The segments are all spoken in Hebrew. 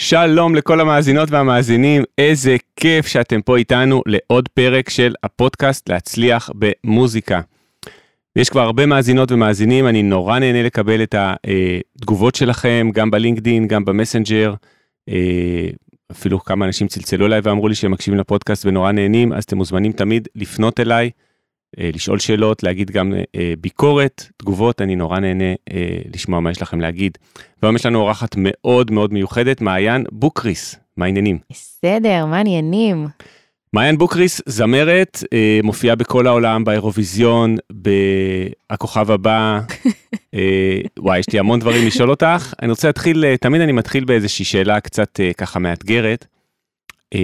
שלום לכל המאזינות והמאזינים, איזה כיף שאתם פה איתנו לעוד פרק של הפודקאסט להצליח במוזיקה. יש כבר הרבה מאזינות ומאזינים, אני נורא נהנה לקבל את התגובות שלכם, גם בלינקדין, גם במסנג'ר. אה, אפילו כמה אנשים צלצלו אליי ואמרו לי שהם מקשיבים לפודקאסט ונורא נהנים, אז אתם מוזמנים תמיד לפנות אליי, לשאול שאלות, להגיד גם אה, ביקורת, תגובות, אני נורא נהנה לשמוע מה יש לכם להגיד. והיום יש לנו אורחת מאוד מאוד מיוחדת, מעיין בוקריס, מה העניינים? בסדר, מה העניינים? מעיין בוקריס, זמרת, אה, מופיעה בכל העולם, באירוויזיון, ב"הכוכב הבא". אה, וואי, יש לי המון דברים לשאול אותך. אני רוצה להתחיל, אה, תמיד אני מתחיל באיזושהי שאלה קצת אה, ככה מאתגרת. אה,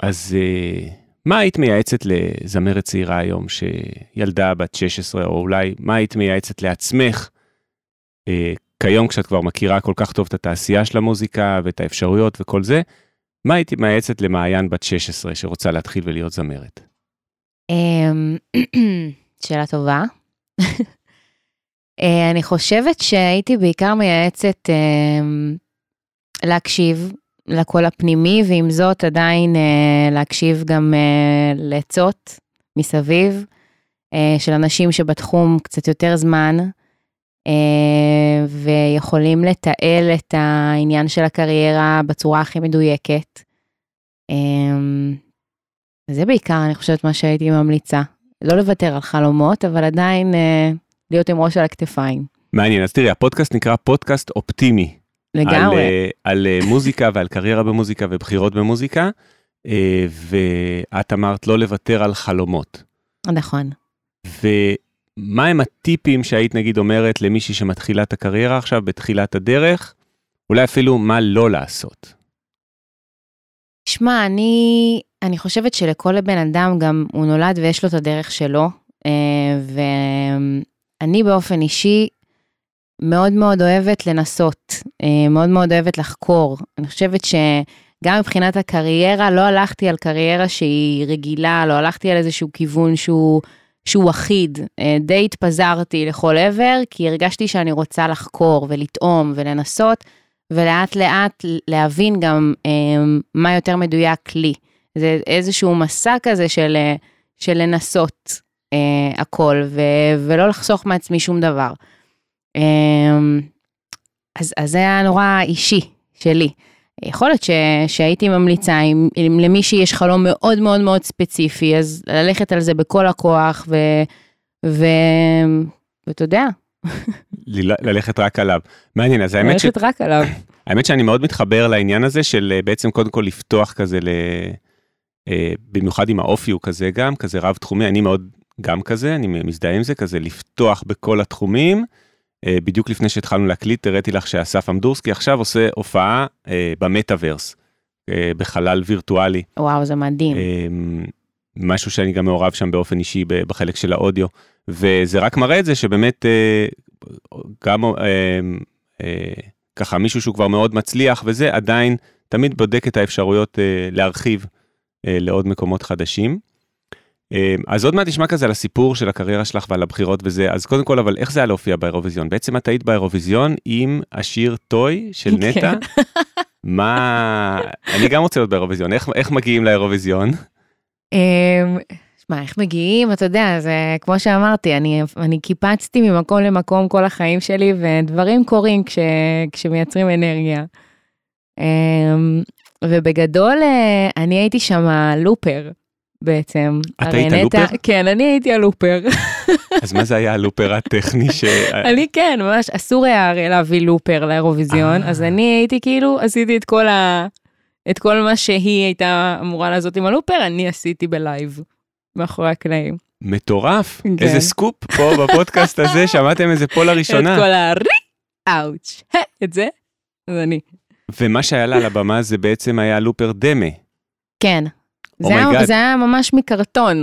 אז אה, מה היית מייעצת לזמרת צעירה היום, שילדה בת 16, או אולי מה היית מייעצת לעצמך אה, כיום כשאת כבר מכירה כל כך טוב את התעשייה של המוזיקה ואת האפשרויות וכל זה, מה הייתי מייעצת למעיין בת 16 שרוצה להתחיל ולהיות זמרת? אמ, שאלה טובה. אה, אני חושבת שהייתי בעיקר מייעצת אמ, להקשיב לקול הפנימי, ועם זאת עדיין אה, להקשיב גם אה, לעצות מסביב של אנשים שבתחום קצת יותר זמן. אה, ויכולים לתעל את העניין של הקריירה בצורה הכי מדויקת. אה, זה בעיקר, אני חושבת, מה שהייתי ממליצה. לא לוותר על חלומות, אבל עדיין אה, להיות עם ראש על הכתפיים. מעניין, אז תראי, הפודקאסט נקרא פודקאסט אופטימי. לגמרי. על, על מוזיקה ועל קריירה במוזיקה ובחירות במוזיקה, ואת אמרת לא לוותר על חלומות. נכון. ו... מה הם הטיפים שהיית נגיד אומרת למישהי שמתחילה את הקריירה עכשיו בתחילת הדרך? אולי אפילו מה לא לעשות. שמע, אני, אני חושבת שלכל בן אדם גם הוא נולד ויש לו את הדרך שלו, ואני באופן אישי מאוד מאוד אוהבת לנסות, אה, מאוד מאוד אוהבת לחקור. אני חושבת שגם מבחינת הקריירה, לא הלכתי על קריירה שהיא רגילה, לא הלכתי על איזשהו כיוון שהוא... שהוא אחיד. אה, די התפזרתי לכל עבר, כי הרגשתי שאני רוצה לחקור ולטעום ולנסות, ולאט לאט להבין גם אה, מה יותר מדויק לי. זה איזשהו מסע כזה של, של לנסות הכל, ו, ולא לחסוך מעצמי שום דבר. אה, אז, אז זה היה נורא אישי שלי. יכול להיות ש, שהייתי ממליצה, אם, אם למישהי יש חלום מאוד מאוד מאוד ספציפי, אז ללכת על זה בכל הכוח, ו... ו... ואתה יודע. ללכת רק עליו. מעניין, אז האמת ש... ללכת רק עליו. האמת שאני מאוד מתחבר לעניין הזה של אה, בעצם קודם כל לפתוח כזה, ל... אה, במיוחד עם האופי הוא כזה גם, כזה רב תחומי, אני מאוד גם כזה, אני מזדהה עם זה, כזה לפתוח בכל התחומים. אה, בדיוק לפני שהתחלנו להקליט, הראיתי לך שאסף אמדורסקי עכשיו עושה הופעה אה, במטאוורס, אה, בחלל וירטואלי. וואו, זה מדהים. משהו שאני גם מעורב שם באופן אישי בחלק של האודיו, וזה רק מראה את זה שבאמת גם ככה מישהו שהוא כבר מאוד מצליח וזה עדיין תמיד בודק את האפשרויות להרחיב לעוד מקומות חדשים. אמ, אז עוד מעט נשמע כזה על הסיפור של הקריירה שלך ועל הבחירות וזה, אז קודם כל, אבל איך זה היה להופיע באירוויזיון? בעצם את היית באירוויזיון עם השיר טוי של כן. נטע. מה... אני גם רוצה להיות באירוויזיון, איך, איך מגיעים לאירוויזיון? אמ, שמע, איך מגיעים? אתה יודע, זה כמו שאמרתי, אני, אני קיפצתי ממקום למקום כל החיים שלי, ודברים קורים כש, כשמייצרים אנרגיה. אמ, ובגדול, אה, אני הייתי שם לופר. בעצם. את היית הלופר? כן, אני הייתי הלופר. אז מה זה היה הלופר הטכני ש... אני כן, ממש אסור היה הרי להביא looper לאירוויזיון, אז אני הייתי כאילו, עשיתי את כל ה... את כל מה שהיא הייתה אמורה לעשות עם ה looper, אני עשיתי ב live, מאחורי הקלעים. מטורף, כן. איזה סקופ פה בפודקאסט הזה, שמעתם את זה פה לראשונה. את כל הרי, אאוץ', את זה, אז אני. ומה שהיה לה על הבמה זה בעצם היה looper דמה. כן, זה, Oh היה. זה היה ממש מקרטון,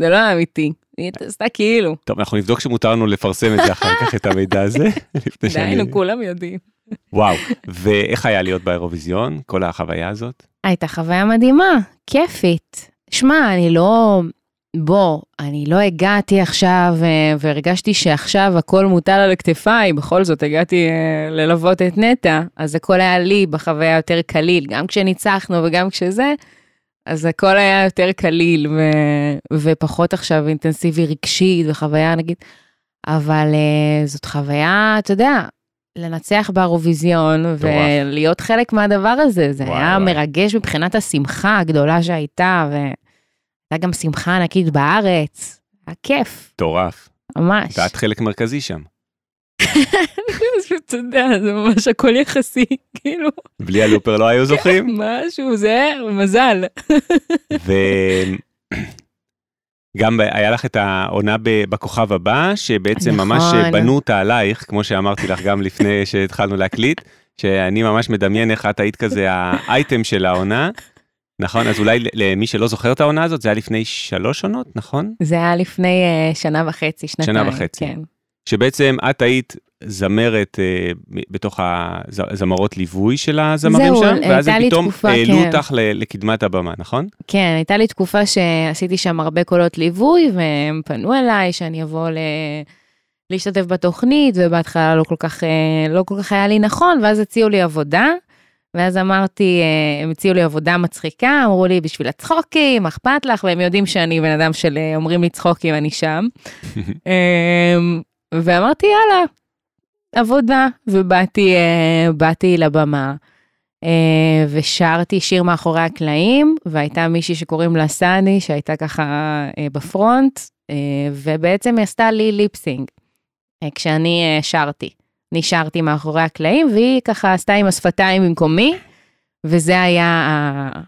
זה לא היה אמיתי. היא עשתה כאילו, טוב, אנחנו נבדוק שמותר לנו לפרסם את זה אחר כך, את המידע הזה. דיינו, כולם יודעים. וואו, ואיך היה להיות באירוויזיון, כל החוויה הזאת? הייתה חוויה מדהימה, כיפית. שמע, אני לא... בוא, אני לא הגעתי עכשיו אה, והרגשתי שעכשיו הכל מוטל על הכתפיי, בכל זאת הגעתי אה, ללוות את נטע, אז הכל היה לי בחוויה יותר קליל, גם כשניצחנו וגם כשזה, אז הכל היה יותר קליל ו... ופחות עכשיו אינטנסיבי רגשית וחוויה נגיד, אבל אה, זאת חוויה, אתה יודע, לנצח באירוויזיון ולהיות חלק מהדבר הזה, זה וואי, היה וואי. מרגש מבחינת השמחה הגדולה שהייתה, והייתה גם שמחה ענקית בארץ, היה כיף, מטורף. ממש. ואת חלק מרכזי שם. אתה יודע, זה ממש הכל יחסי, כאילו, בלי הלופר לא היו זוכים. משהו, זה מזל. וגם היה לך את העונה בכוכב הבא, שבעצם נכון. ממש בנו אותה עלייך, כמו שאמרתי לך גם לפני שהתחלנו להקליט, שאני ממש מדמיין איך את היית כזה האייטם של העונה. נכון, אז אולי למי שלא זוכר את העונה הזאת, זה היה לפני שלוש עונות, נכון? זה היה לפני אה, שנה וחצי, שנתיים. שנה וחצי. כן. שבעצם את היית זמרת אה, בתוך הזמרות ליווי של הזמרים זהו, שם, ואז הם פתאום תקופה, העלו כן. אותך לקדמת הבמה, נכון? כן, הייתה לי תקופה שעשיתי שם הרבה קולות ליווי, והם פנו אליי שאני אבוא ל... להשתתף בתוכנית, ובהתחלה לא כל כך, אה, לא כל כך היה לי נכון, ואז הציעו לי עבודה, ואז אמרתי, אה, הם הציעו לי עבודה מצחיקה, אמרו לי, בשביל הצחוקים, אכפת לך? והם יודעים שאני בן אדם של אה, אומרים לי צחוקים, אני שם. אמ, ואמרתי, יאללה, עבודה, ובאתי אה, באתי לבמה. אה, ושרתי שיר מאחורי הקלעים, והייתה מישהי שקוראים לה סני, שהייתה ככה אה, בפרונט, אה, ובעצם היא עשתה לי ליפסינג, אה, כשאני אה, שרתי. אני שרתי מאחורי הקלעים, והיא ככה עשתה עם השפתיים במקומי, וזה היה, ה-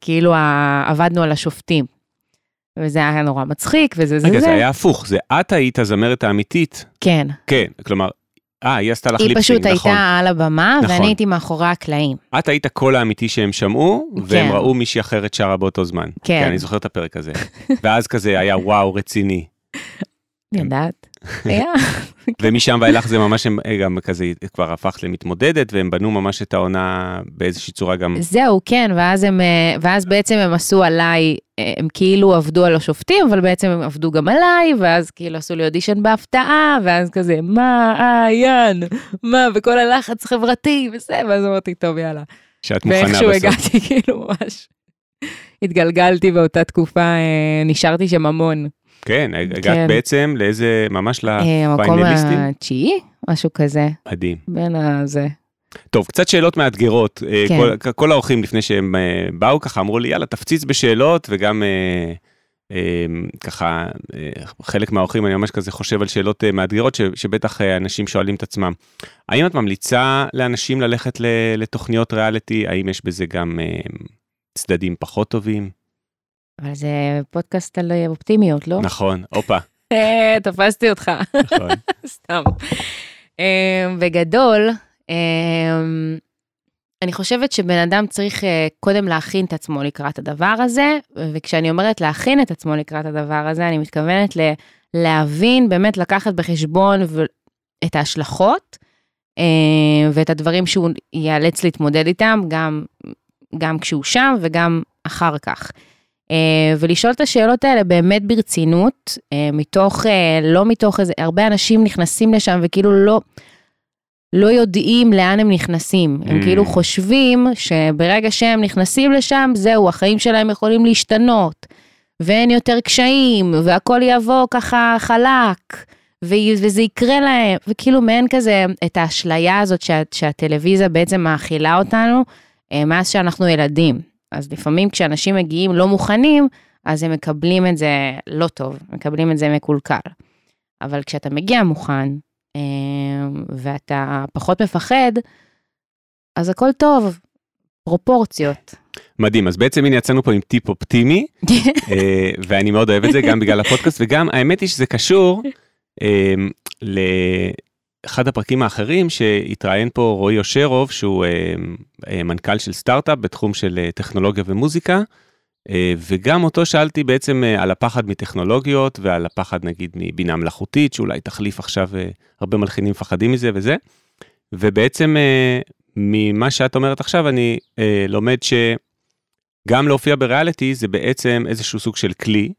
כאילו, ה- עבדנו על השופטים. וזה היה נורא מצחיק, וזה זה רגע, זה. זה היה הפוך, זה את היית הזמרת האמיתית. כן. כן, כלומר, אה, היא עשתה לך היא ליפסינג, פשוט נכון. הייתה על הבמה, נכון. ואני הייתי מאחורי הקלעים. את היית הקול האמיתי שהם שמעו, והם כן. ראו מישהי אחרת שרה באותו זמן. כן. כן, אני זוכר את הפרק הזה. ואז כזה היה וואו, רציני. אני יודעת. היה. ומשם ואילך זה ממש, הם אה, גם כזה כבר הפך למתמודדת, והם בנו ממש את העונה באיזושהי צורה גם... זהו, כן, ואז הם, אה, ואז בעצם הם עשו עליי, אה, הם כאילו עבדו על השופטים, אבל בעצם הם עבדו גם עליי, ואז כאילו עשו לי אודישן בהפתעה, ואז כזה, מה, אה, יאן, מה, וכל הלחץ חברתי, וזה, ואז אמרתי, טוב, יאללה. שאת מוכנה ואיכשהו בסוף. הגעתי, כאילו, ממש, התגלגלתי באותה תקופה, אה, נשארתי שם המון. כן, הגעת כן. בעצם לאיזה, ממש אה, המקום לפיינליסטים. התשיעי, משהו כזה, מדהים. בין הזה. טוב, קצת שאלות מאתגרות. אה, כן. כל, כל האורחים לפני שהם אה, באו ככה אמרו לי, יאללה, תפציץ בשאלות, וגם אה, אה, ככה, אה, חלק מהאורחים, אני ממש כזה חושב על שאלות אה, מאתגרות, ש, שבטח אה, אנשים שואלים את עצמם. האם את ממליצה לאנשים ללכת ל, לתוכניות ריאליטי? האם יש בזה גם אה, צדדים פחות טובים? אבל זה פודקאסט על אה, אופטימיות, לא? נכון, הופה, אה, תפסתי אותך. נכון. סתם. אמ, בגדול, אני חושבת שבן אדם צריך אה, קודם להכין את עצמו לקראת הדבר הזה, וכשאני אומרת להכין את עצמו לקראת הדבר הזה, אני מתכוונת ל- להבין, באמת לקחת בחשבון ו- את ההשלכות, אה, ואת הדברים שהוא ייאלץ להתמודד איתם, גם, גם כשהוא שם וגם אחר כך. אה, ולשאול את השאלות האלה באמת ברצינות, אה, מתוך, אה, לא מתוך איזה, הרבה אנשים נכנסים לשם וכאילו לא, לא יודעים לאן הם נכנסים. הם Mm. כאילו חושבים שברגע שהם נכנסים לשם, זהו, החיים שלהם יכולים להשתנות, ואין יותר קשיים, והכל יבוא ככה חלק. וזה יקרה להם, וכאילו מעין כזה את האשליה הזאת שה- שהטלוויזיה בעצם מאכילה אותנו מאז שאנחנו ילדים. אז לפעמים כשאנשים מגיעים לא מוכנים, אז הם מקבלים את זה לא טוב, מקבלים את זה מקולקל. אבל כשאתה מגיע מוכן, אה, ואתה פחות מפחד, אז הכל טוב, פרופורציות. מדהים, אז בעצם הנה יצאנו פה עם טיפ אופטימי, אה, ואני מאוד אוהב את זה, גם בגלל הפודקאסט, וגם האמת היא שזה קשור אה, לאחד הפרקים האחרים שהתראיין פה רועי אושרוב, שהוא אה, אה, מנכ"ל של סטארט-אפ בתחום של אה, טכנולוגיה ומוזיקה, וגם אותו שאלתי בעצם על הפחד מטכנולוגיות ועל הפחד נגיד מבינה מלאכותית, שאולי תחליף עכשיו, הרבה מלחינים מפחדים מזה וזה. ובעצם ממה שאת אומרת עכשיו, אני לומד שגם להופיע בריאליטי זה בעצם איזשהו סוג של כלי,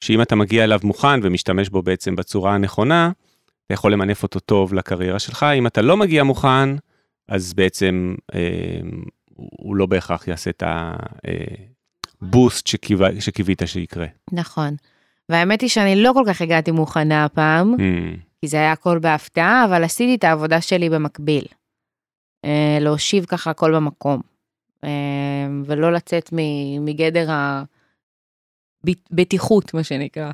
שאם אתה מגיע אליו מוכן ומשתמש בו בעצם בצורה הנכונה, אתה יכול למנף אותו טוב לקריירה שלך. אם אתה לא מגיע מוכן, אז בעצם אה, הוא לא בהכרח יעשה את הבוסט שקיו... שקיווית שיקרה. נכון. והאמת היא שאני לא כל כך הגעתי מוכנה הפעם, Mm, כי זה היה הכל בהפתעה, אבל עשיתי את העבודה שלי במקביל. אה, להושיב ככה הכל במקום. אה, ולא לצאת מגדר הבטיחות, מה שנקרא.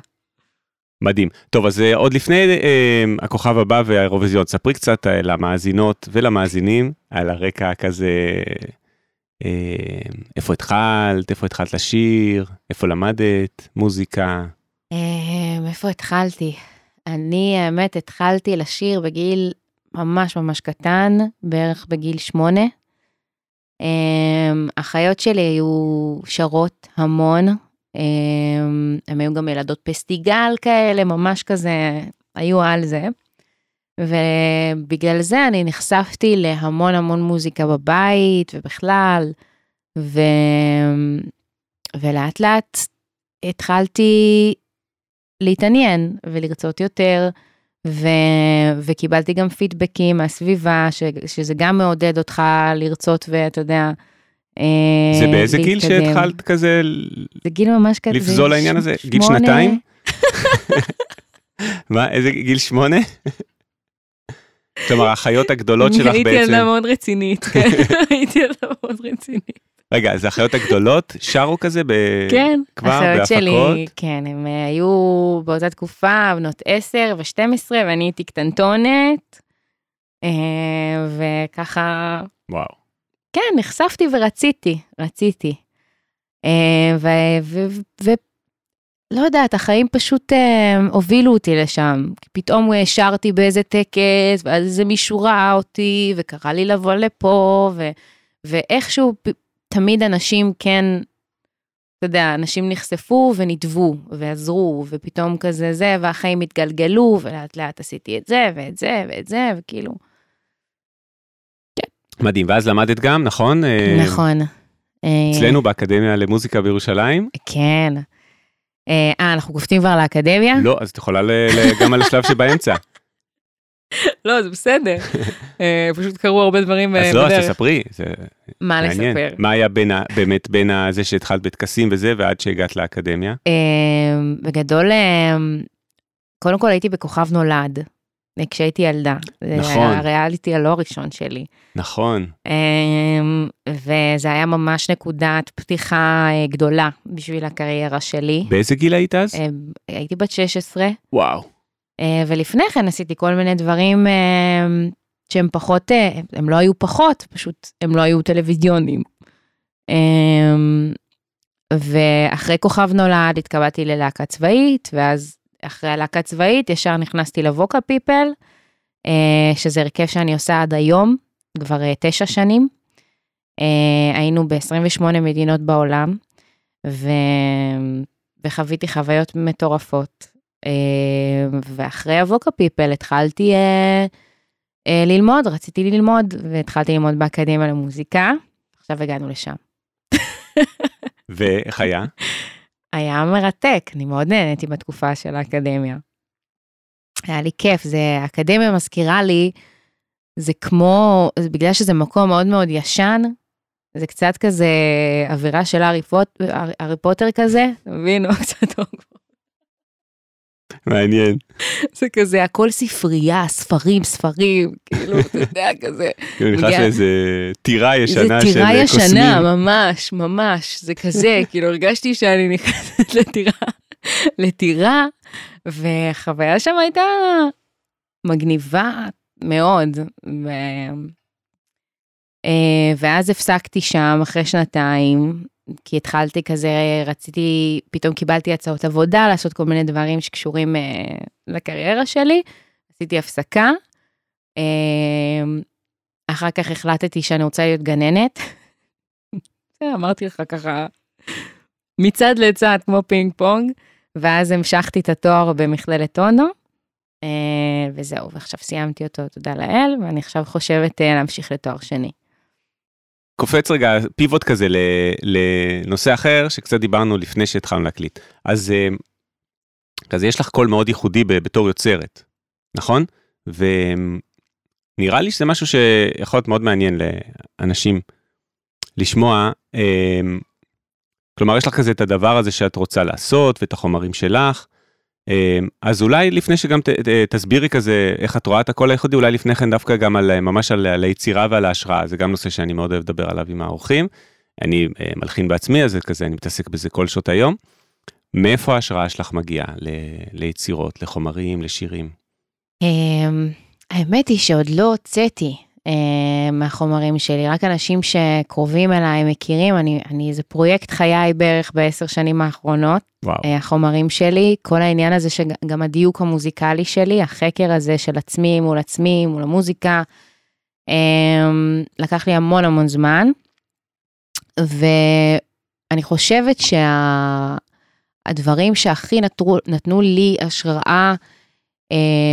מדהים. טוב, אז אה, עוד לפני אה, הכוכב הבא והאירוויזיון, ספרי קצת אה, למאזינות ולמאזינים על הרקע כזה, אה, איפה התחלת, איפה התחלת לשיר, איפה למדת, מוזיקה. אה, איפה התחלתי? אני, האמת, התחלתי לשיר בגיל ממש ממש קטן, בערך בגיל שמונה. אה, החיות שלי היו שרות המון. אה, הן היו גם ילדות פסטיגל כאלה, ממש כזה, היו על זה. ובגלל זה אני נחשפתי להמון המון מוזיקה בבית ובכלל, ו... ולאט לאט התחלתי להתעניין ולרצות יותר, ו... וקיבלתי גם פידבקים מהסביבה, ש... שזה גם מעודד אותך לרצות ואתה יודע, זה באיזה גיל. שהתחלת כזה זה גיל ממש כזה. לפזול לעניין הזה? גיל. שנתיים? מה, איזה גיל שמונה? כלומר, החיות הגדולות שלך הייתי בעצם, ילדה מאוד רצינית, כן, הייתי ילדה מאוד רצינית. רגע, אז החיות הגדולות שרו כזה ב... כן, כבר בהפקות? שלי, כן, הם אה, היו באותה תקופה בנות 10 ו-12, ואני הייתי קטנטונת, אה, וככה, וואו. כן, נחשפתי ורציתי, רציתי. אה, ו- ו- ו- לא יודעת, החיים פשוט אה, הובילו אותי לשם. פתאום שרתי באיזה טקס, ואז איזה מישהו ראה אותי, וקרא לי לבוא לפה, ו- ואיכשהו תמיד אנשים כן, אתה יודע, אנשים נחשפו ונדבו, ועזרו, ופתאום כזה זה, והחיים התגלגלו, ולאט לאט עשיתי את זה, ואת זה, ואת זה, וכאילו, מדהים, ואז למדת גם, נכון? אה, נכון. אה, אצלנו באקדמיה למוזיקה בירושלים? כן. אה, אה, אנחנו קופצים כבר לאקדמיה? לא, אז את יכולה גם על השלב שבאמצע. לא, זה בסדר. פשוט קרו הרבה דברים אז לא, אז תספרי, מה. לספר? מה היה באמת בין זה שהתחלת בטקסים וזה, ועד שהגעת לאקדמיה? בגדול, קודם כל הייתי בכוכב נולד, כשהייתי ילדה. זה נכון. היה הריאליטי הלא הראשון שלי. נכון. אה, וזה היה ממש נקודת פתיחה אה, גדולה בשביל הקריירה שלי. באיזה גיל היית אז? אה, הייתי בת 16. וואו. אה, ולפני כן עשיתי כל מיני דברים שהם פחות, הם לא היו פחות, פשוט הם לא היו טלוויזיונים. ואחרי כוכב נולד התקבלתי ללהקה צבאית, ואז אחרי הלהקה צבאית ישר נכנסתי לווקה פיפל, אה, שזה הרכב שאני עושה עד היום, כבר אה, תשע שנים. אה, היינו ב-28 מדינות בעולם, ו... וחוויתי חוויות מטורפות. ואחרי הווקה פיפל התחלתי ללמוד, רציתי ללמוד, והתחלתי ללמוד באקדמיה למוזיקה, עכשיו הגענו לשם. ואיך היה? היה מרתק, אני מאוד נהניתי בתקופה של האקדמיה. היה לי כיף, זה, האקדמיה מזכירה לי, זה כמו, זה בגלל שזה מקום מאוד מאוד ישן, זה קצת כזה אווירה של הארי, פוט, פוטר כזה, אתה מבין? קצת מעניין. זה כזה הכל ספרייה, ספרים, ספרים, כאילו, אתה יודע, כזה. כאילו נכנס לאיזה טירה זה ישנה של טירה אה, ישנה, קוסמים. ממש, ממש, זה כזה, כאילו הרגשתי שאני נכנסת לטירה, לטירה, והחוויה שם הייתה מגניבה מאוד. ו... אה, ואז הפסקתי שם אחרי שנתיים, כי התחלתי כזה, רציתי, פתאום קיבלתי הצעות עבודה, לעשות כל מיני דברים שקשורים אה, לקריירה שלי, עשיתי הפסקה. אה, אחר כך החלטתי שאני רוצה להיות גננת. אמרתי לך ככה, מצד לצד כמו פינג פונג, ואז המשכתי את התואר במכללת אונו, אה, וזהו, ועכשיו סיימתי אותו, תודה לאל, ואני עכשיו חושבת אה, להמשיך לתואר שני. קופץ רגע פיבוט כזה לנושא אחר שקצת דיברנו לפני שהתחלנו להקליט. אז אה, כזה יש לך קול מאוד ייחודי בתור יוצרת, נכון? ונראה לי שזה משהו שיכול להיות מאוד מעניין לאנשים לשמוע. אה, כלומר יש לך כזה את הדבר הזה שאת רוצה לעשות ואת החומרים שלך. אז אולי לפני שגם ת, ת, תסבירי כזה איך את רואה את הקול הייחודי, אולי לפני כן דווקא גם על ממש על, על היצירה ועל ההשראה, זה גם נושא שאני מאוד אוהב לדבר עליו עם האורחים. אני מלחין בעצמי, אז זה כזה, אני מתעסק בזה כל שעות היום. מאיפה ההשראה שלך מגיעה ל, ליצירות, לחומרים, לשירים? האמת היא שעוד לא הוצאתי אה, מהחומרים שלי, רק אנשים שקרובים אליי מכירים, אני, אני איזה פרויקט חיי בערך בעשר שנים האחרונות, וואו. אה, החומרים שלי, כל העניין הזה שגם הדיוק המוזיקלי שלי, החקר הזה של עצמי מול עצמי, מול המוזיקה, אה, לקח לי המון המון זמן, ואני חושבת שהדברים שה, שהכי נתנו, נתנו לי השראה,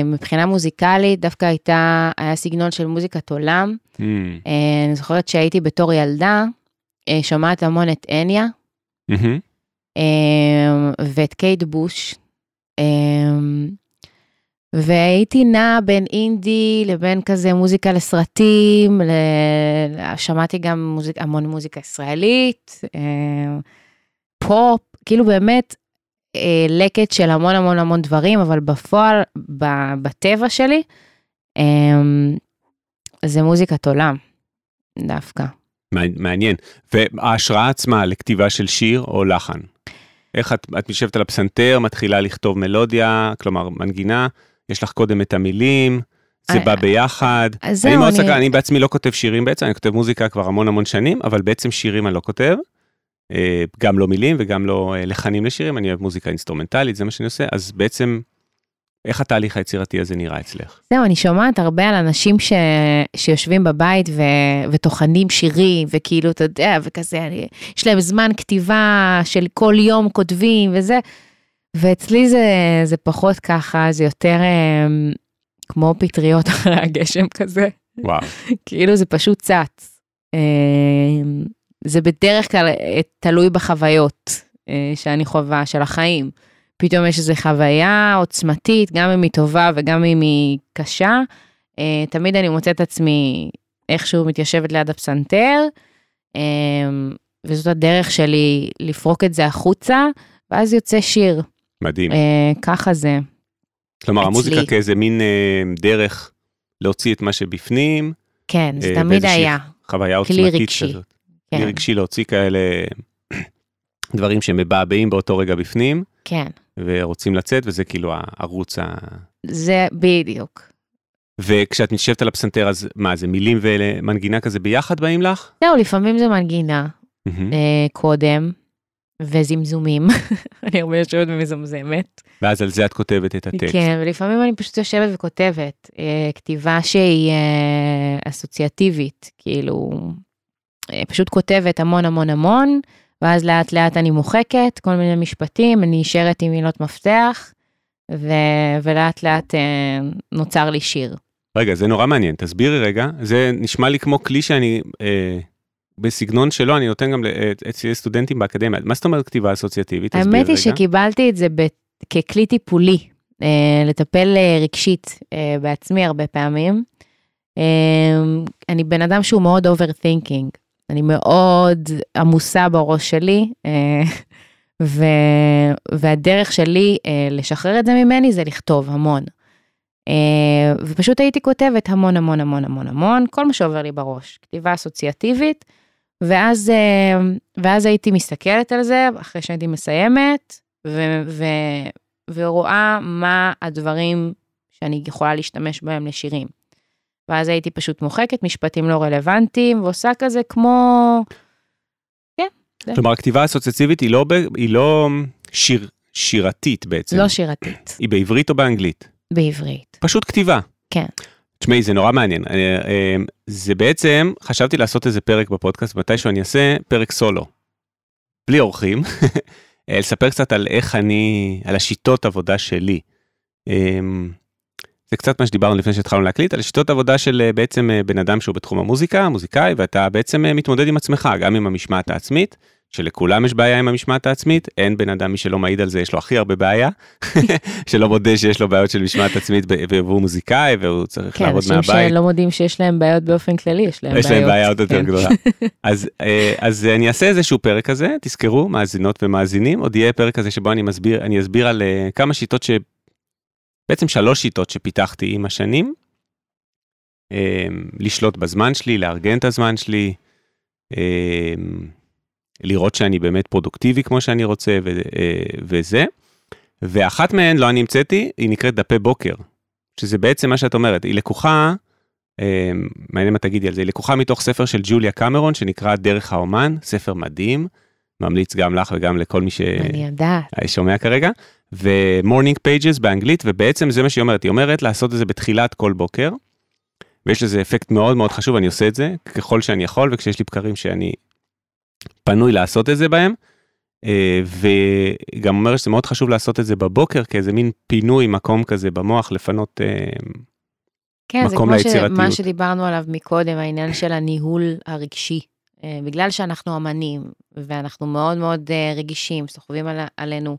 מבחינה מוזיקלית דווקא הייתה, היה סגנון של מוזיקת עולם. Mm. Uh, אני זוכרת שהייתי בתור ילדה, uh, שומעת המון את אניה, mm-hmm. ואת קייט בוש. והייתי נעה בין אינדי לבין כזה מוזיקה לסרטים, ל... שמעתי גם מוזיק, המון מוזיקה ישראלית, פופ, כאילו באמת אה, לקט של המון המון המון דברים, אבל בפועל, בטבע שלי, אה, זה מוזיקת עולם, דווקא. מעניין. וההשראה עצמה לכתיבה של שיר או לחן? איך את, את יושבת על הפסנתר, מתחילה לכתוב מלודיה, כלומר מנגינה, יש לך קודם את המילים, זה בא ביחד. אז זהו, אני סקרן, אני בעצמי לא כותב שירים בעצם, אני כותב מוזיקה כבר המון המון שנים, אבל בעצם שירים אני לא כותב. אה, גם לא מילים וגם לא אה, לחנים לשירים, אני אוהב מוזיקה אינסטרומנטלית, זה מה שאני עושה, אז בעצם, איך התהליך היצירתי הזה נראה אצלך? זהו, אני שומעת הרבה על אנשים ש... שיושבים בבית ו... וטוחנים שירים, וכאילו, אתה יודע, וכזה, אני... יש להם זמן כתיבה של כל יום כותבים וזה, ואצלי זה, זה פחות ככה, זה יותר אה, כמו פטריות אחרי הגשם כזה. וואו. כאילו זה פשוט צץ. זה בדרך כלל אה, תלוי בחוויות אה, שאני חווה, של החיים. פתאום יש איזו חוויה עוצמתית, גם אם היא טובה וגם אם היא קשה. אה, תמיד אני מוצאת עצמי איכשהו מתיישבת ליד הפסנתר, וזאת הדרך שלי לפרוק את זה החוצה, ואז יוצא שיר. מדהים. ככה זה. כלומר, אצלי. המוזיקה כאיזה מין דרך להוציא את מה שבפנים. כן, זה תמיד היה. חוויה עוצמתית כזאת. כן. רגשי להוציא כאלה דברים שמבעבעים באותו רגע בפנים. כן. ורוצים לצאת, וזה כאילו הערוץ ה... זה בדיוק. וכשאת נשבת על הפסנתר, אז מה, זה מילים ומנגינה כזה ביחד באים לך? זהו, לפעמים זה מנגינה mm-hmm. קודם, וזמזומים. אני הרבה יושבת ומזמזמת. ואז על זה את כותבת את הטקסט. כן, ולפעמים אני פשוט יושבת וכותבת. אה, כתיבה שהיא אה, אסוציאטיבית, כאילו... אה, פשוט כותבת המון המון המון, ואז לאט לאט אני מוחקת כל מיני משפטים, אני נשארת עם מילות מפתח, ו... ולאט לאט אה, נוצר לי שיר. רגע, זה נורא מעניין, תסבירי רגע, זה נשמע לי כמו כלי שאני, אה, בסגנון שלו, אני נותן גם אה, אצלי סטודנטים באקדמיה. מה זאת אומרת כתיבה אסוציאטיבית? האמת היא שקיבלתי את זה ב... ככלי טיפולי, אה, לטפל אה, רגשית אה, בעצמי הרבה פעמים. אה, אני בן אדם שהוא מאוד overthinking, אני מאוד עמוסה בראש שלי, אה, ו, והדרך שלי אה, לשחרר את זה ממני זה לכתוב המון. אה, ופשוט הייתי כותבת המון המון המון המון המון, כל מה שעובר לי בראש, כתיבה אסוציאטיבית, ואז, ואז הייתי מסתכלת על זה אחרי שהייתי מסיימת, ו, ו, ורואה מה הדברים שאני יכולה להשתמש בהם לשירים. ואז הייתי פשוט מוחקת משפטים לא רלוונטיים, ועושה כזה כמו... כן. כלומר, הכתיבה האסוציאטיבית היא לא. היא לא שיר, שירתית בעצם. לא שירתית. היא בעברית או באנגלית? בעברית. פשוט כתיבה. כן. תשמעי, זה נורא מעניין. אה, אה, זה בעצם, חשבתי לעשות איזה פרק בפודקאסט, מתישהו אני אעשה פרק סולו. בלי אורחים, אה, לספר קצת על איך אני, על השיטות עבודה שלי. זה קצת מה שדיברנו לפני שהתחלנו להקליט, על שיטות עבודה של אה, בעצם אה, בן אדם שהוא בתחום המוזיקה, מוזיקאי, ואתה בעצם מתמודד עם עצמך, גם עם המשמעת העצמית, שלכולם יש בעיה עם המשמעת העצמית, אין בן אדם, מי שלא מעיד על זה, יש לו הכי הרבה בעיה, שלא מודה שיש לו בעיות של משמעת עצמית והוא מוזיקאי והוא צריך כן, לעבוד מהבית. כן, אנשים שלא מודים שיש להם בעיות באופן כללי, יש להם יש בעיות. יש להם בעיה עוד יותר כן. גדולה. אז, אה, אז אני אעשה איזשהו פרק כזה, תזכרו, מאזינות ומאזינים, עוד יהיה פרק כזה שבו אני מסביר, אני אסביר על אה, כמה שיטות ש... בעצם שלוש שיטות שפיתחתי עם השנים. אה, לשלוט בזמן שלי, לארגן את הזמן שלי. לראות שאני באמת פרודוקטיבי כמו שאני רוצה ו, אה, וזה. ואחת מהן, לא אני המצאתי, היא נקראת דפי בוקר, שזה בעצם מה שאת אומרת, היא לקוחה, אה, מעניין מה תגידי על זה, היא לקוחה מתוך ספר של ג'וליה קמרון שנקרא דרך האומן, ספר מדהים, ממליץ גם לך וגם לכל מי ששומע כרגע, ו Morning Pages באנגלית, ובעצם זה מה שהיא אומרת, היא אומרת לעשות את זה בתחילת כל בוקר, ויש לזה אפקט מאוד מאוד חשוב, אני עושה את זה ככל שאני יכול, וכשיש לי בקרים שאני פנוי לעשות את זה בהם. אה, וגם אומר שזה מאוד חשוב לעשות את זה בבוקר כאיזה מין פינוי מקום כזה במוח לפנות אה, כן, מקום ליצירתיות. כן, זה כמו מה שדיברנו עליו מקודם, העניין של הניהול הרגשי. אה, בגלל שאנחנו אמנים ואנחנו מאוד מאוד רגישים, סוחבים על, עלינו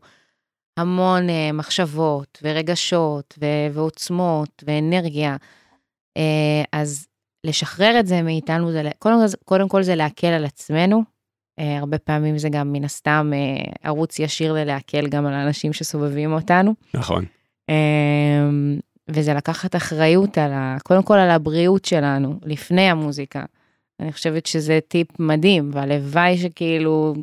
המון מחשבות ורגשות ו- ועוצמות ואנרגיה, אז לשחרר את זה מאיתנו, זה, קודם, קודם כל זה להקל על עצמנו, Uh, הרבה פעמים זה גם מן הסתם ערוץ ישיר ללהקל גם על האנשים שסובבים אותנו. נכון. וזה לקחת אחריות על ה... קודם כל על הבריאות שלנו, לפני המוזיקה. אני חושבת שזה טיפ מדהים, והלוואי שכאילו,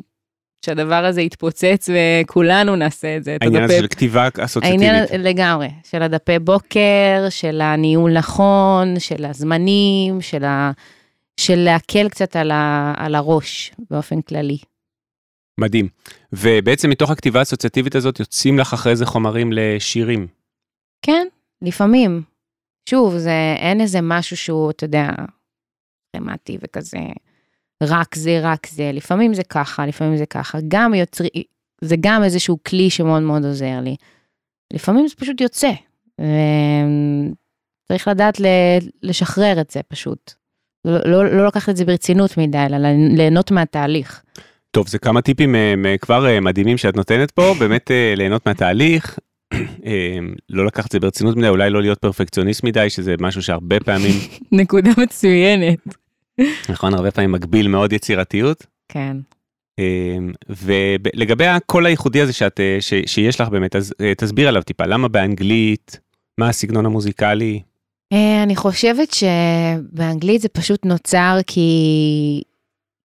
שהדבר הזה יתפוצץ וכולנו נעשה את זה. העניין הזה של כתיבה אסוציאטיבית. העניין לגמרי, של הדפי בוקר, של הניהול נכון, של הזמנים, של ה... של להקל קצת על, ה, על הראש באופן כללי. מדהים. ובעצם מתוך הכתיבה האסוציאטיבית הזאת יוצאים לך אחרי זה חומרים לשירים. כן, לפעמים. שוב, זה, אין איזה משהו שהוא, אתה יודע, רמטי וכזה, רק זה, רק זה. לפעמים זה ככה, לפעמים זה ככה. גם יוצרי, זה גם איזשהו כלי שמאוד מאוד עוזר לי. לפעמים זה פשוט יוצא. וצריך לדעת לשחרר את זה פשוט. לא, לא, לא לקחת את זה ברצינות מדי, אלא ליהנות מהתהליך. טוב, זה כמה טיפים אה, כבר אה, מדהימים שאת נותנת פה, באמת אה, ליהנות מהתהליך, לא לקחת את זה ברצינות מדי, אולי לא להיות פרפקציוניסט מדי, שזה משהו שהרבה פעמים... נקודה מצוינת. נכון, הרבה פעמים מגביל מאוד יצירתיות. כן. ולגבי הקול הייחודי הזה שאת, ש, שיש לך באמת, אז תסביר עליו טיפה, למה באנגלית, מה הסגנון המוזיקלי? אה, אני חושבת שבאנגלית זה פשוט נוצר כי,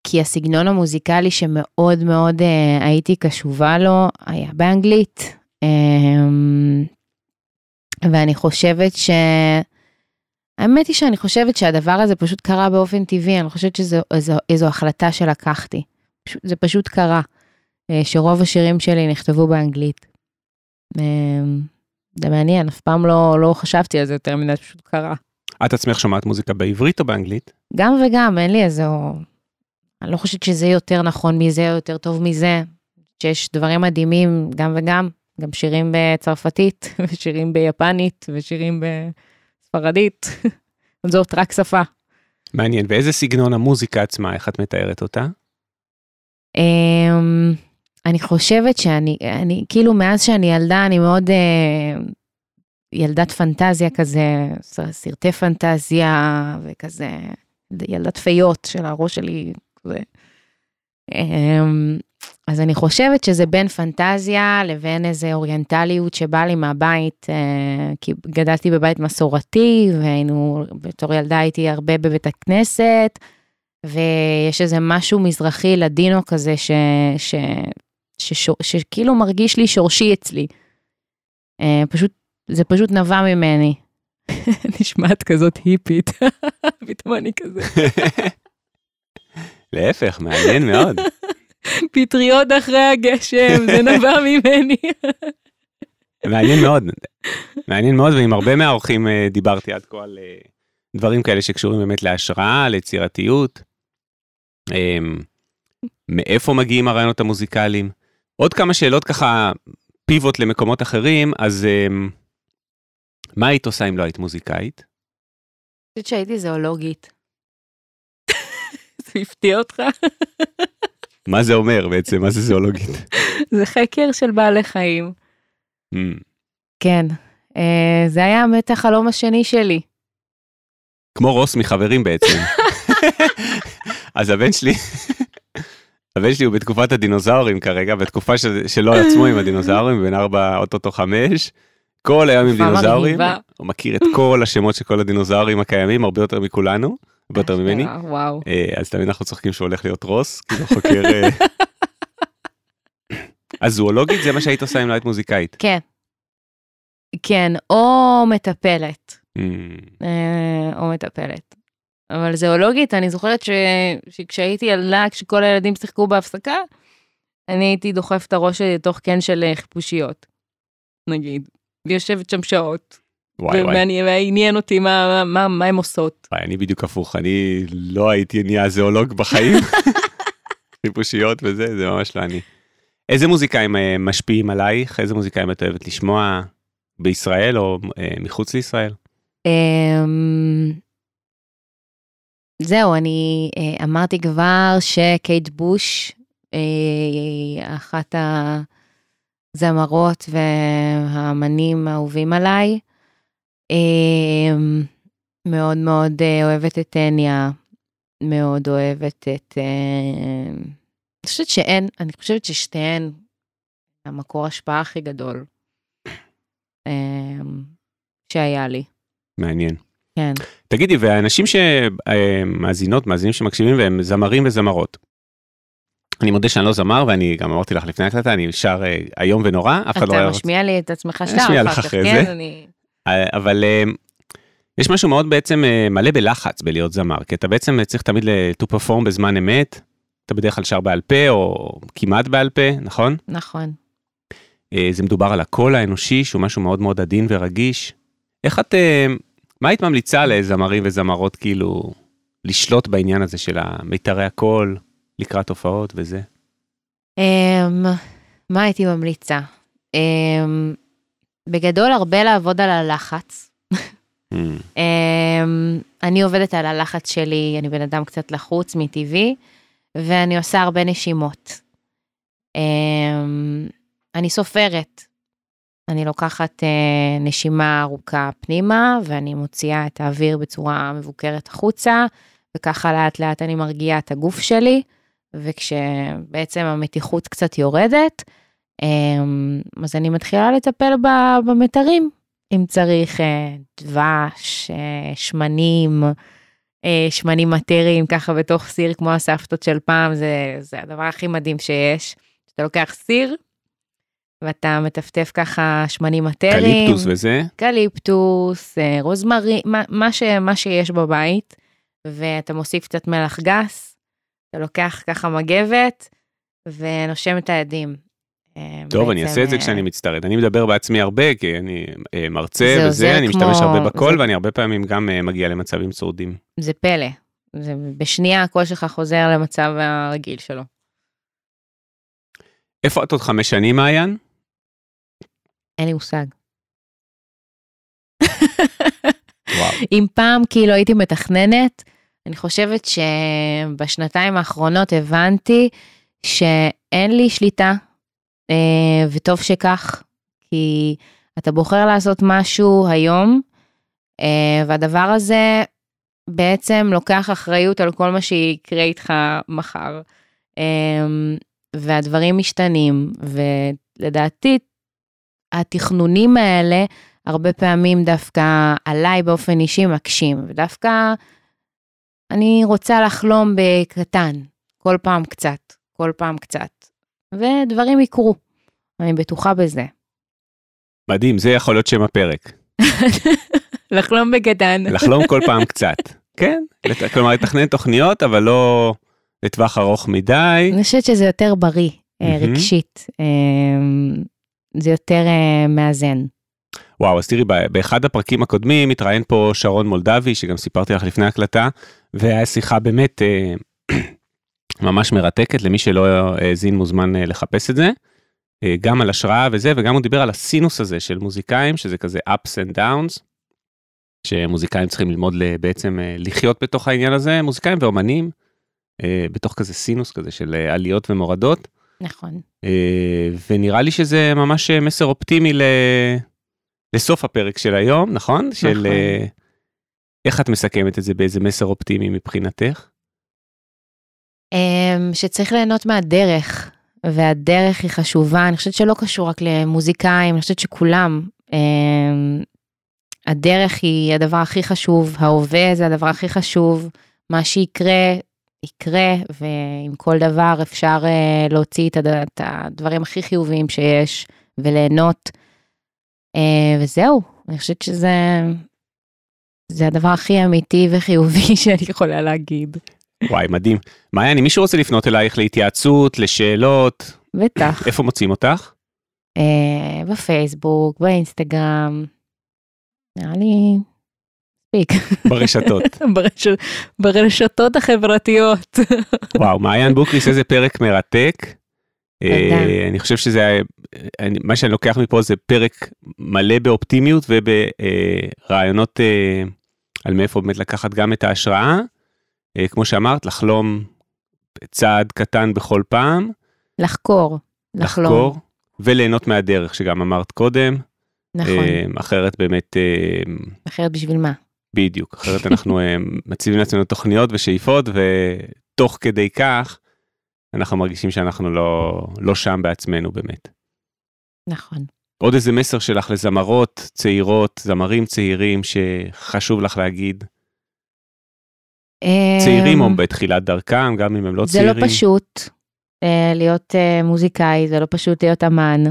כי הסגנון המוזיקלי שמאוד מאוד הייתי קשובה לו היה באנגלית. Um, ואני חושבת ש... האמת היא שאני חושבת שהדבר הזה פשוט קרה באופן טבעי, אני חושבת שזו החלטה שלקחתי. זה פשוט קרה, uh, שרוב השירים שלי נכתבו באנגלית. Um, זה מעניין, אף פעם לא, לא חשבתי על זה יותר מדי, פשוט קרה. את עצמך שומעת מוזיקה בעברית או באנגלית? גם וגם, אין לי איזה... אני לא חושבת שזה יותר נכון מזה או יותר טוב מזה, שיש דברים מדהימים גם וגם, גם שירים בצרפתית, ושירים ביפנית, ושירים בספרדית. זאת רק שפה. מעניין, ואיזה סגנון המוזיקה עצמה, איך את מתארת אותה? אמ, אני חושבת שאני, אני, כאילו מאז שאני ילדה, אני מאוד אה, ילדת פנטזיה כזה, סרטי פנטזיה וכזה, ילדת פיות של הראש שלי, כזה. אה, אז אני חושבת שזה בין פנטזיה לבין איזה אוריינטליות שבאה לי מהבית, אה, כי גדלתי בבית מסורתי, והיינו, בתור ילדה הייתי הרבה בבית הכנסת, ויש איזה משהו מזרחי לדינו כזה, ש, ש, ששור, שכאילו מרגיש לי שורשי אצלי. אה, פשוט, זה פשוט נבע ממני. נשמעת כזאת היפית, פתאום אני כזה. להפך, מעניין מאוד. פטריות אחרי הגשם, זה נבע ממני. מעניין מאוד, מעניין מאוד, ועם הרבה מהאורחים אה, דיברתי עד כה על אה, דברים כאלה שקשורים באמת להשראה, ליצירתיות. אמ, מאיפה מגיעים הרעיונות המוזיקליים. עוד כמה שאלות ככה פיבוט למקומות אחרים, אז אמ, מה היית עושה אם לא היית מוזיקאית? אני חושבת שהייתי זואולוגית. זה הפתיע אותך? מה זה אומר בעצם? מה זה זואולוגית? זה חקר של בעלי חיים. אמ, כן, אה, זה היה באמת החלום השני שלי. כמו רוס מחברים בעצם. אז הבן שלי, הבן שלי הוא בתקופת הדינוזאורים כרגע, בתקופה של- שלו עצמו עם הדינוזאורים, בן ארבע, אוטוטו חמש. כל היום עם דינוזאורים. הוא מכיר את כל השמות של כל הדינוזאורים הקיימים, הרבה יותר מכולנו, יותר ממני. אשכרה, וואו. אה, אז תמיד אנחנו צוחקים שהוא הולך להיות רוס, כאילו חוקר... אה. אז זואולוגית זה מה שהיית עושה אם לא היית מוזיקאית. כן. כן, או מטפלת. אה, או מטפלת. אבל זואולוגית, אני זוכרת ש... שכשהייתי ילדה, כשכל הילדים שיחקו בהפסקה, אני הייתי דוחפת את הראש שלי לתוך קן של אה, חיפושיות, נגיד. ויושבת שם שעות. וואי וואי. ועניין אותי מה, מה, מה, הם עושות. וואי, אני בדיוק הפוך, אני לא הייתי נהיה זואולוג בחיים. חיפושיות וזה, זה ממש לא אני. איזה מוזיקאים אה, משפיעים עלייך? איזה מוזיקאים את אוהבת לשמוע בישראל או אה, מחוץ לישראל? אמ, זהו, אני אה, אמרתי כבר שקייט בוש אה, אחת הזמרות והאמנים האהובים עליי. אמ, מאוד מאוד אה, אוהבת את טניה, מאוד אוהבת את... אה, אני חושבת שאין, אני חושבת ששתיהן המקור השפעה הכי גדול אמ, שהיה לי. מעניין. כן. תגידי, והאנשים שמאזינות, מאזינים שמקשיבים והם זמרים וזמרות. אני מודה שאני לא זמר ואני גם אמרתי לך לפני הקלטה, אני שר אה, איום ונורא, אף אחד לא היה אתה רוצה. משמיע לי את עצמך לך אחר כך, כן? אני... אה, אבל אה, יש משהו מאוד בעצם אה, מלא בלחץ בלהיות זמר, כי אתה בעצם צריך תמיד to perform בזמן אמת, אתה בדרך כלל שר בעל פה או כמעט בעל פה, נכון? נכון. זה מדובר על הקול האנושי שהוא משהו מאוד מאוד עדין ורגיש. איך את, מה היית ממליצה לזמרים וזמרות כאילו לשלוט בעניין הזה של מיתרי הקול לקראת הופעות וזה? אמ, מה הייתי ממליצה? אמ, בגדול הרבה לעבוד על הלחץ. Mm, אמ, אני עובדת על הלחץ שלי, אני בן אדם קצת לחוץ מטבעי, ואני עושה הרבה נשימות. אמ, אני סופרת. אני לוקחת אה, נשימה ארוכה פנימה, ואני מוציאה את האוויר בצורה מבוקרת החוצה, וככה לאט לאט אני מרגיעה את הגוף שלי, וכשבעצם המתיחות קצת יורדת, אז אני מתחילה לטפל במתרים. אם צריך אה, דבש, אה, שמנים, אה, שמנים אתריים ככה בתוך סיר כמו הסבתות של פעם, זה, זה הדבר הכי מדהים שיש. אתה לוקח סיר ואתה מטפטף ככה שמנים אתריים. אקליפטוס וזה? אקליפטוס, רוזמרי, מה, מה, ש, מה שיש בבית, ואתה מוסיף קצת מלח גס, אתה לוקח ככה מגבת ונושם את העדים. אה, טוב, אני בעצם, אעשה את זה אה, כשאני מצטרד. אני מדבר בעצמי הרבה, כי אני אה, מרצה זה וזה, אני כמו- משתמש הרבה בקול, זה- ואני הרבה פעמים גם מגיע למצבים צורדים. זה פלא. זה בשנייה הקול שלך חוזר למצב הרגיל שלו. איפה את עוד חמש שנים, מעיין? אין לי מושג. אם פעם כאילו הייתי מתכננת, אני חושבת שבשנתיים האחרונות הבנתי שאין לי שליטה, וטוב שכך, כי אתה בוחר לעשות משהו היום, אה, והדבר הזה בעצם לוקח אחריות על כל מה שיקרה איתך מחר. אה, והדברים משתנים, ולדעתי התכנונים האלה הרבה פעמים דווקא עליי באופן אישי מקשים, ודווקא אני רוצה לחלום בקטן, כל פעם קצת, כל פעם קצת, ודברים יקרו, אני בטוחה בזה. מדהים, זה יכול להיות שם הפרק. לחלום בקטן. לחלום כל פעם קצת. כן, כלומר לתכנן תוכניות, אבל לא לטווח ארוך מדי. אני חושבת שזה יותר בריא, אה. רגשית, אה, זה יותר אה, מאזן. וואו, אז תראי, באחד הפרקים הקודמים התראיין פה שרון מולדבי, שגם סיפרתי לך לפני הקלטה, והיה שיחה באמת אה, ממש מרתקת, למי שלא האזין מוזמן אה, לחפש את זה. אה, גם על השראה וזה, וגם הוא דיבר על הסינוס הזה של מוזיקאים, שזה כזה ups and downs, שמוזיקאים צריכים ללמוד בעצם אה, לחיות בתוך העניין הזה, מוזיקאים ואומנים, בתוך כזה סינוס כזה של עליות ומורדות. נכון. ונראה לי שזה ממש מסר אופטימי ל... לסוף הפרק של היום, נכון? נכון. של איך את מסכמת את זה באיזה מסר אופטימי מבחינתך? אמ, שצריך ליהנות מהדרך, והדרך היא חשובה, אני חושבת שלא קשור רק למוזיקאים, אני חושבת שכולם, אמ, הדרך היא הדבר הכי חשוב, ההווה זה הדבר הכי חשוב, מה שיקרה, יקרה, ועם כל דבר אפשר אה, להוציא את הדברים הכי חיוביים שיש, וליהנות. אה, וזהו, אני חושבת שזה זה הדבר הכי אמיתי וחיובי שאני יכולה להגיד. וואי, מדהים. מעיין, אם מישהו רוצה לפנות אלייך להתייעצות, לשאלות, בטח. איפה מוצאים אותך? אה, בפייסבוק, באינסטגרם, נראה לי מספיק. ברשתות. ברש... ברשתות החברתיות. וואו, מעיין בוקריס, איזה פרק מרתק. Uh, אני חושב שזה, מה שאני לוקח מפה זה פרק מלא באופטימיות וברעיונות uh, על מאיפה באמת לקחת גם את ההשראה. אה, כמו שאמרת, לחלום צעד קטן בכל פעם. לחקור, לחלום. לחקור, וליהנות מהדרך שגם אמרת קודם. נכון. אה, אחרת באמת... אה, אחרת בשביל מה? בדיוק, אחרת אנחנו מציבים לעצמנו תוכניות ושאיפות, ותוך כדי כך אנחנו מרגישים שאנחנו לא, לא שם בעצמנו באמת. נכון. עוד איזה מסר שלך לזמרות צעירות, זמרים צעירים שחשוב לך להגיד? צעירים או אמ, בתחילת דרכם, גם אם הם לא זה צעירים. זה לא פשוט uh, להיות uh, מוזיקאי, זה לא פשוט להיות אמן.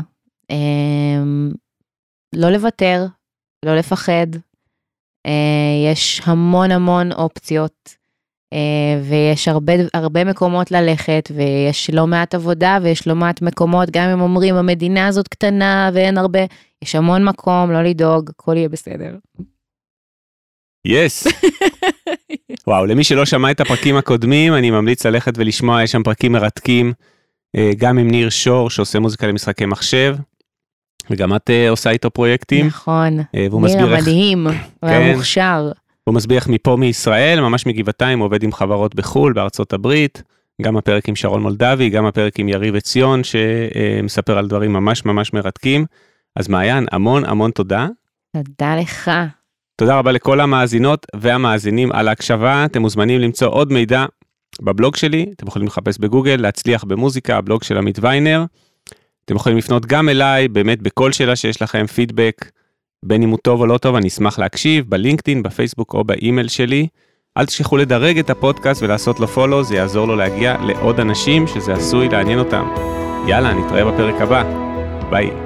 Uh, לא לוותר, לא לפחד. Uh, יש המון המון אופציות, uh, ויש הרבה, הרבה מקומות ללכת, ויש לא מעט עבודה, ויש לא מעט מקומות, גם אם אומרים המדינה הזאת קטנה ואין הרבה, יש המון מקום, לא לדאוג, הכל יהיה בסדר. יס. וואו, למי שלא שמע את הפרקים הקודמים, אני ממליץ ללכת ולשמוע, יש שם פרקים מרתקים, אה, גם עם ניר שור שעושה מוזיקה למשחקי מחשב, וגם את אה, עושה איתו פרויקטים. נכון, אה, ניר המדהים, הוא היה כן. מוכשר. הוא מסביר איך מפה מישראל, ממש מגבעתיים, עובד עם חברות בחו"ל, בארצות הברית, גם הפרק עם שרון מולדבי, גם הפרק עם יריב עציון, שמספר על דברים ממש ממש מרתקים. אז מעיין, המון המון תודה. תודה לך. תודה רבה לכל המאזינות והמאזינים על ההקשבה, אתם מוזמנים למצוא עוד מידע בבלוג שלי, אתם יכולים לחפש בגוגל, להצליח במוזיקה, הבלוג של עמית ויינר. אתם יכולים לפנות גם אליי, באמת בכל שאלה שיש לכם פידבק, בין אם הוא טוב או לא טוב, אני אשמח להקשיב, בלינקדאין, בפייסבוק או באימייל שלי. אל תשכחו לדרג את הפודקאסט ולעשות לו follow, זה יעזור לו להגיע לעוד אנשים שזה עשוי לעניין אותם. יאללה, נתראה בפרק הבא. ביי.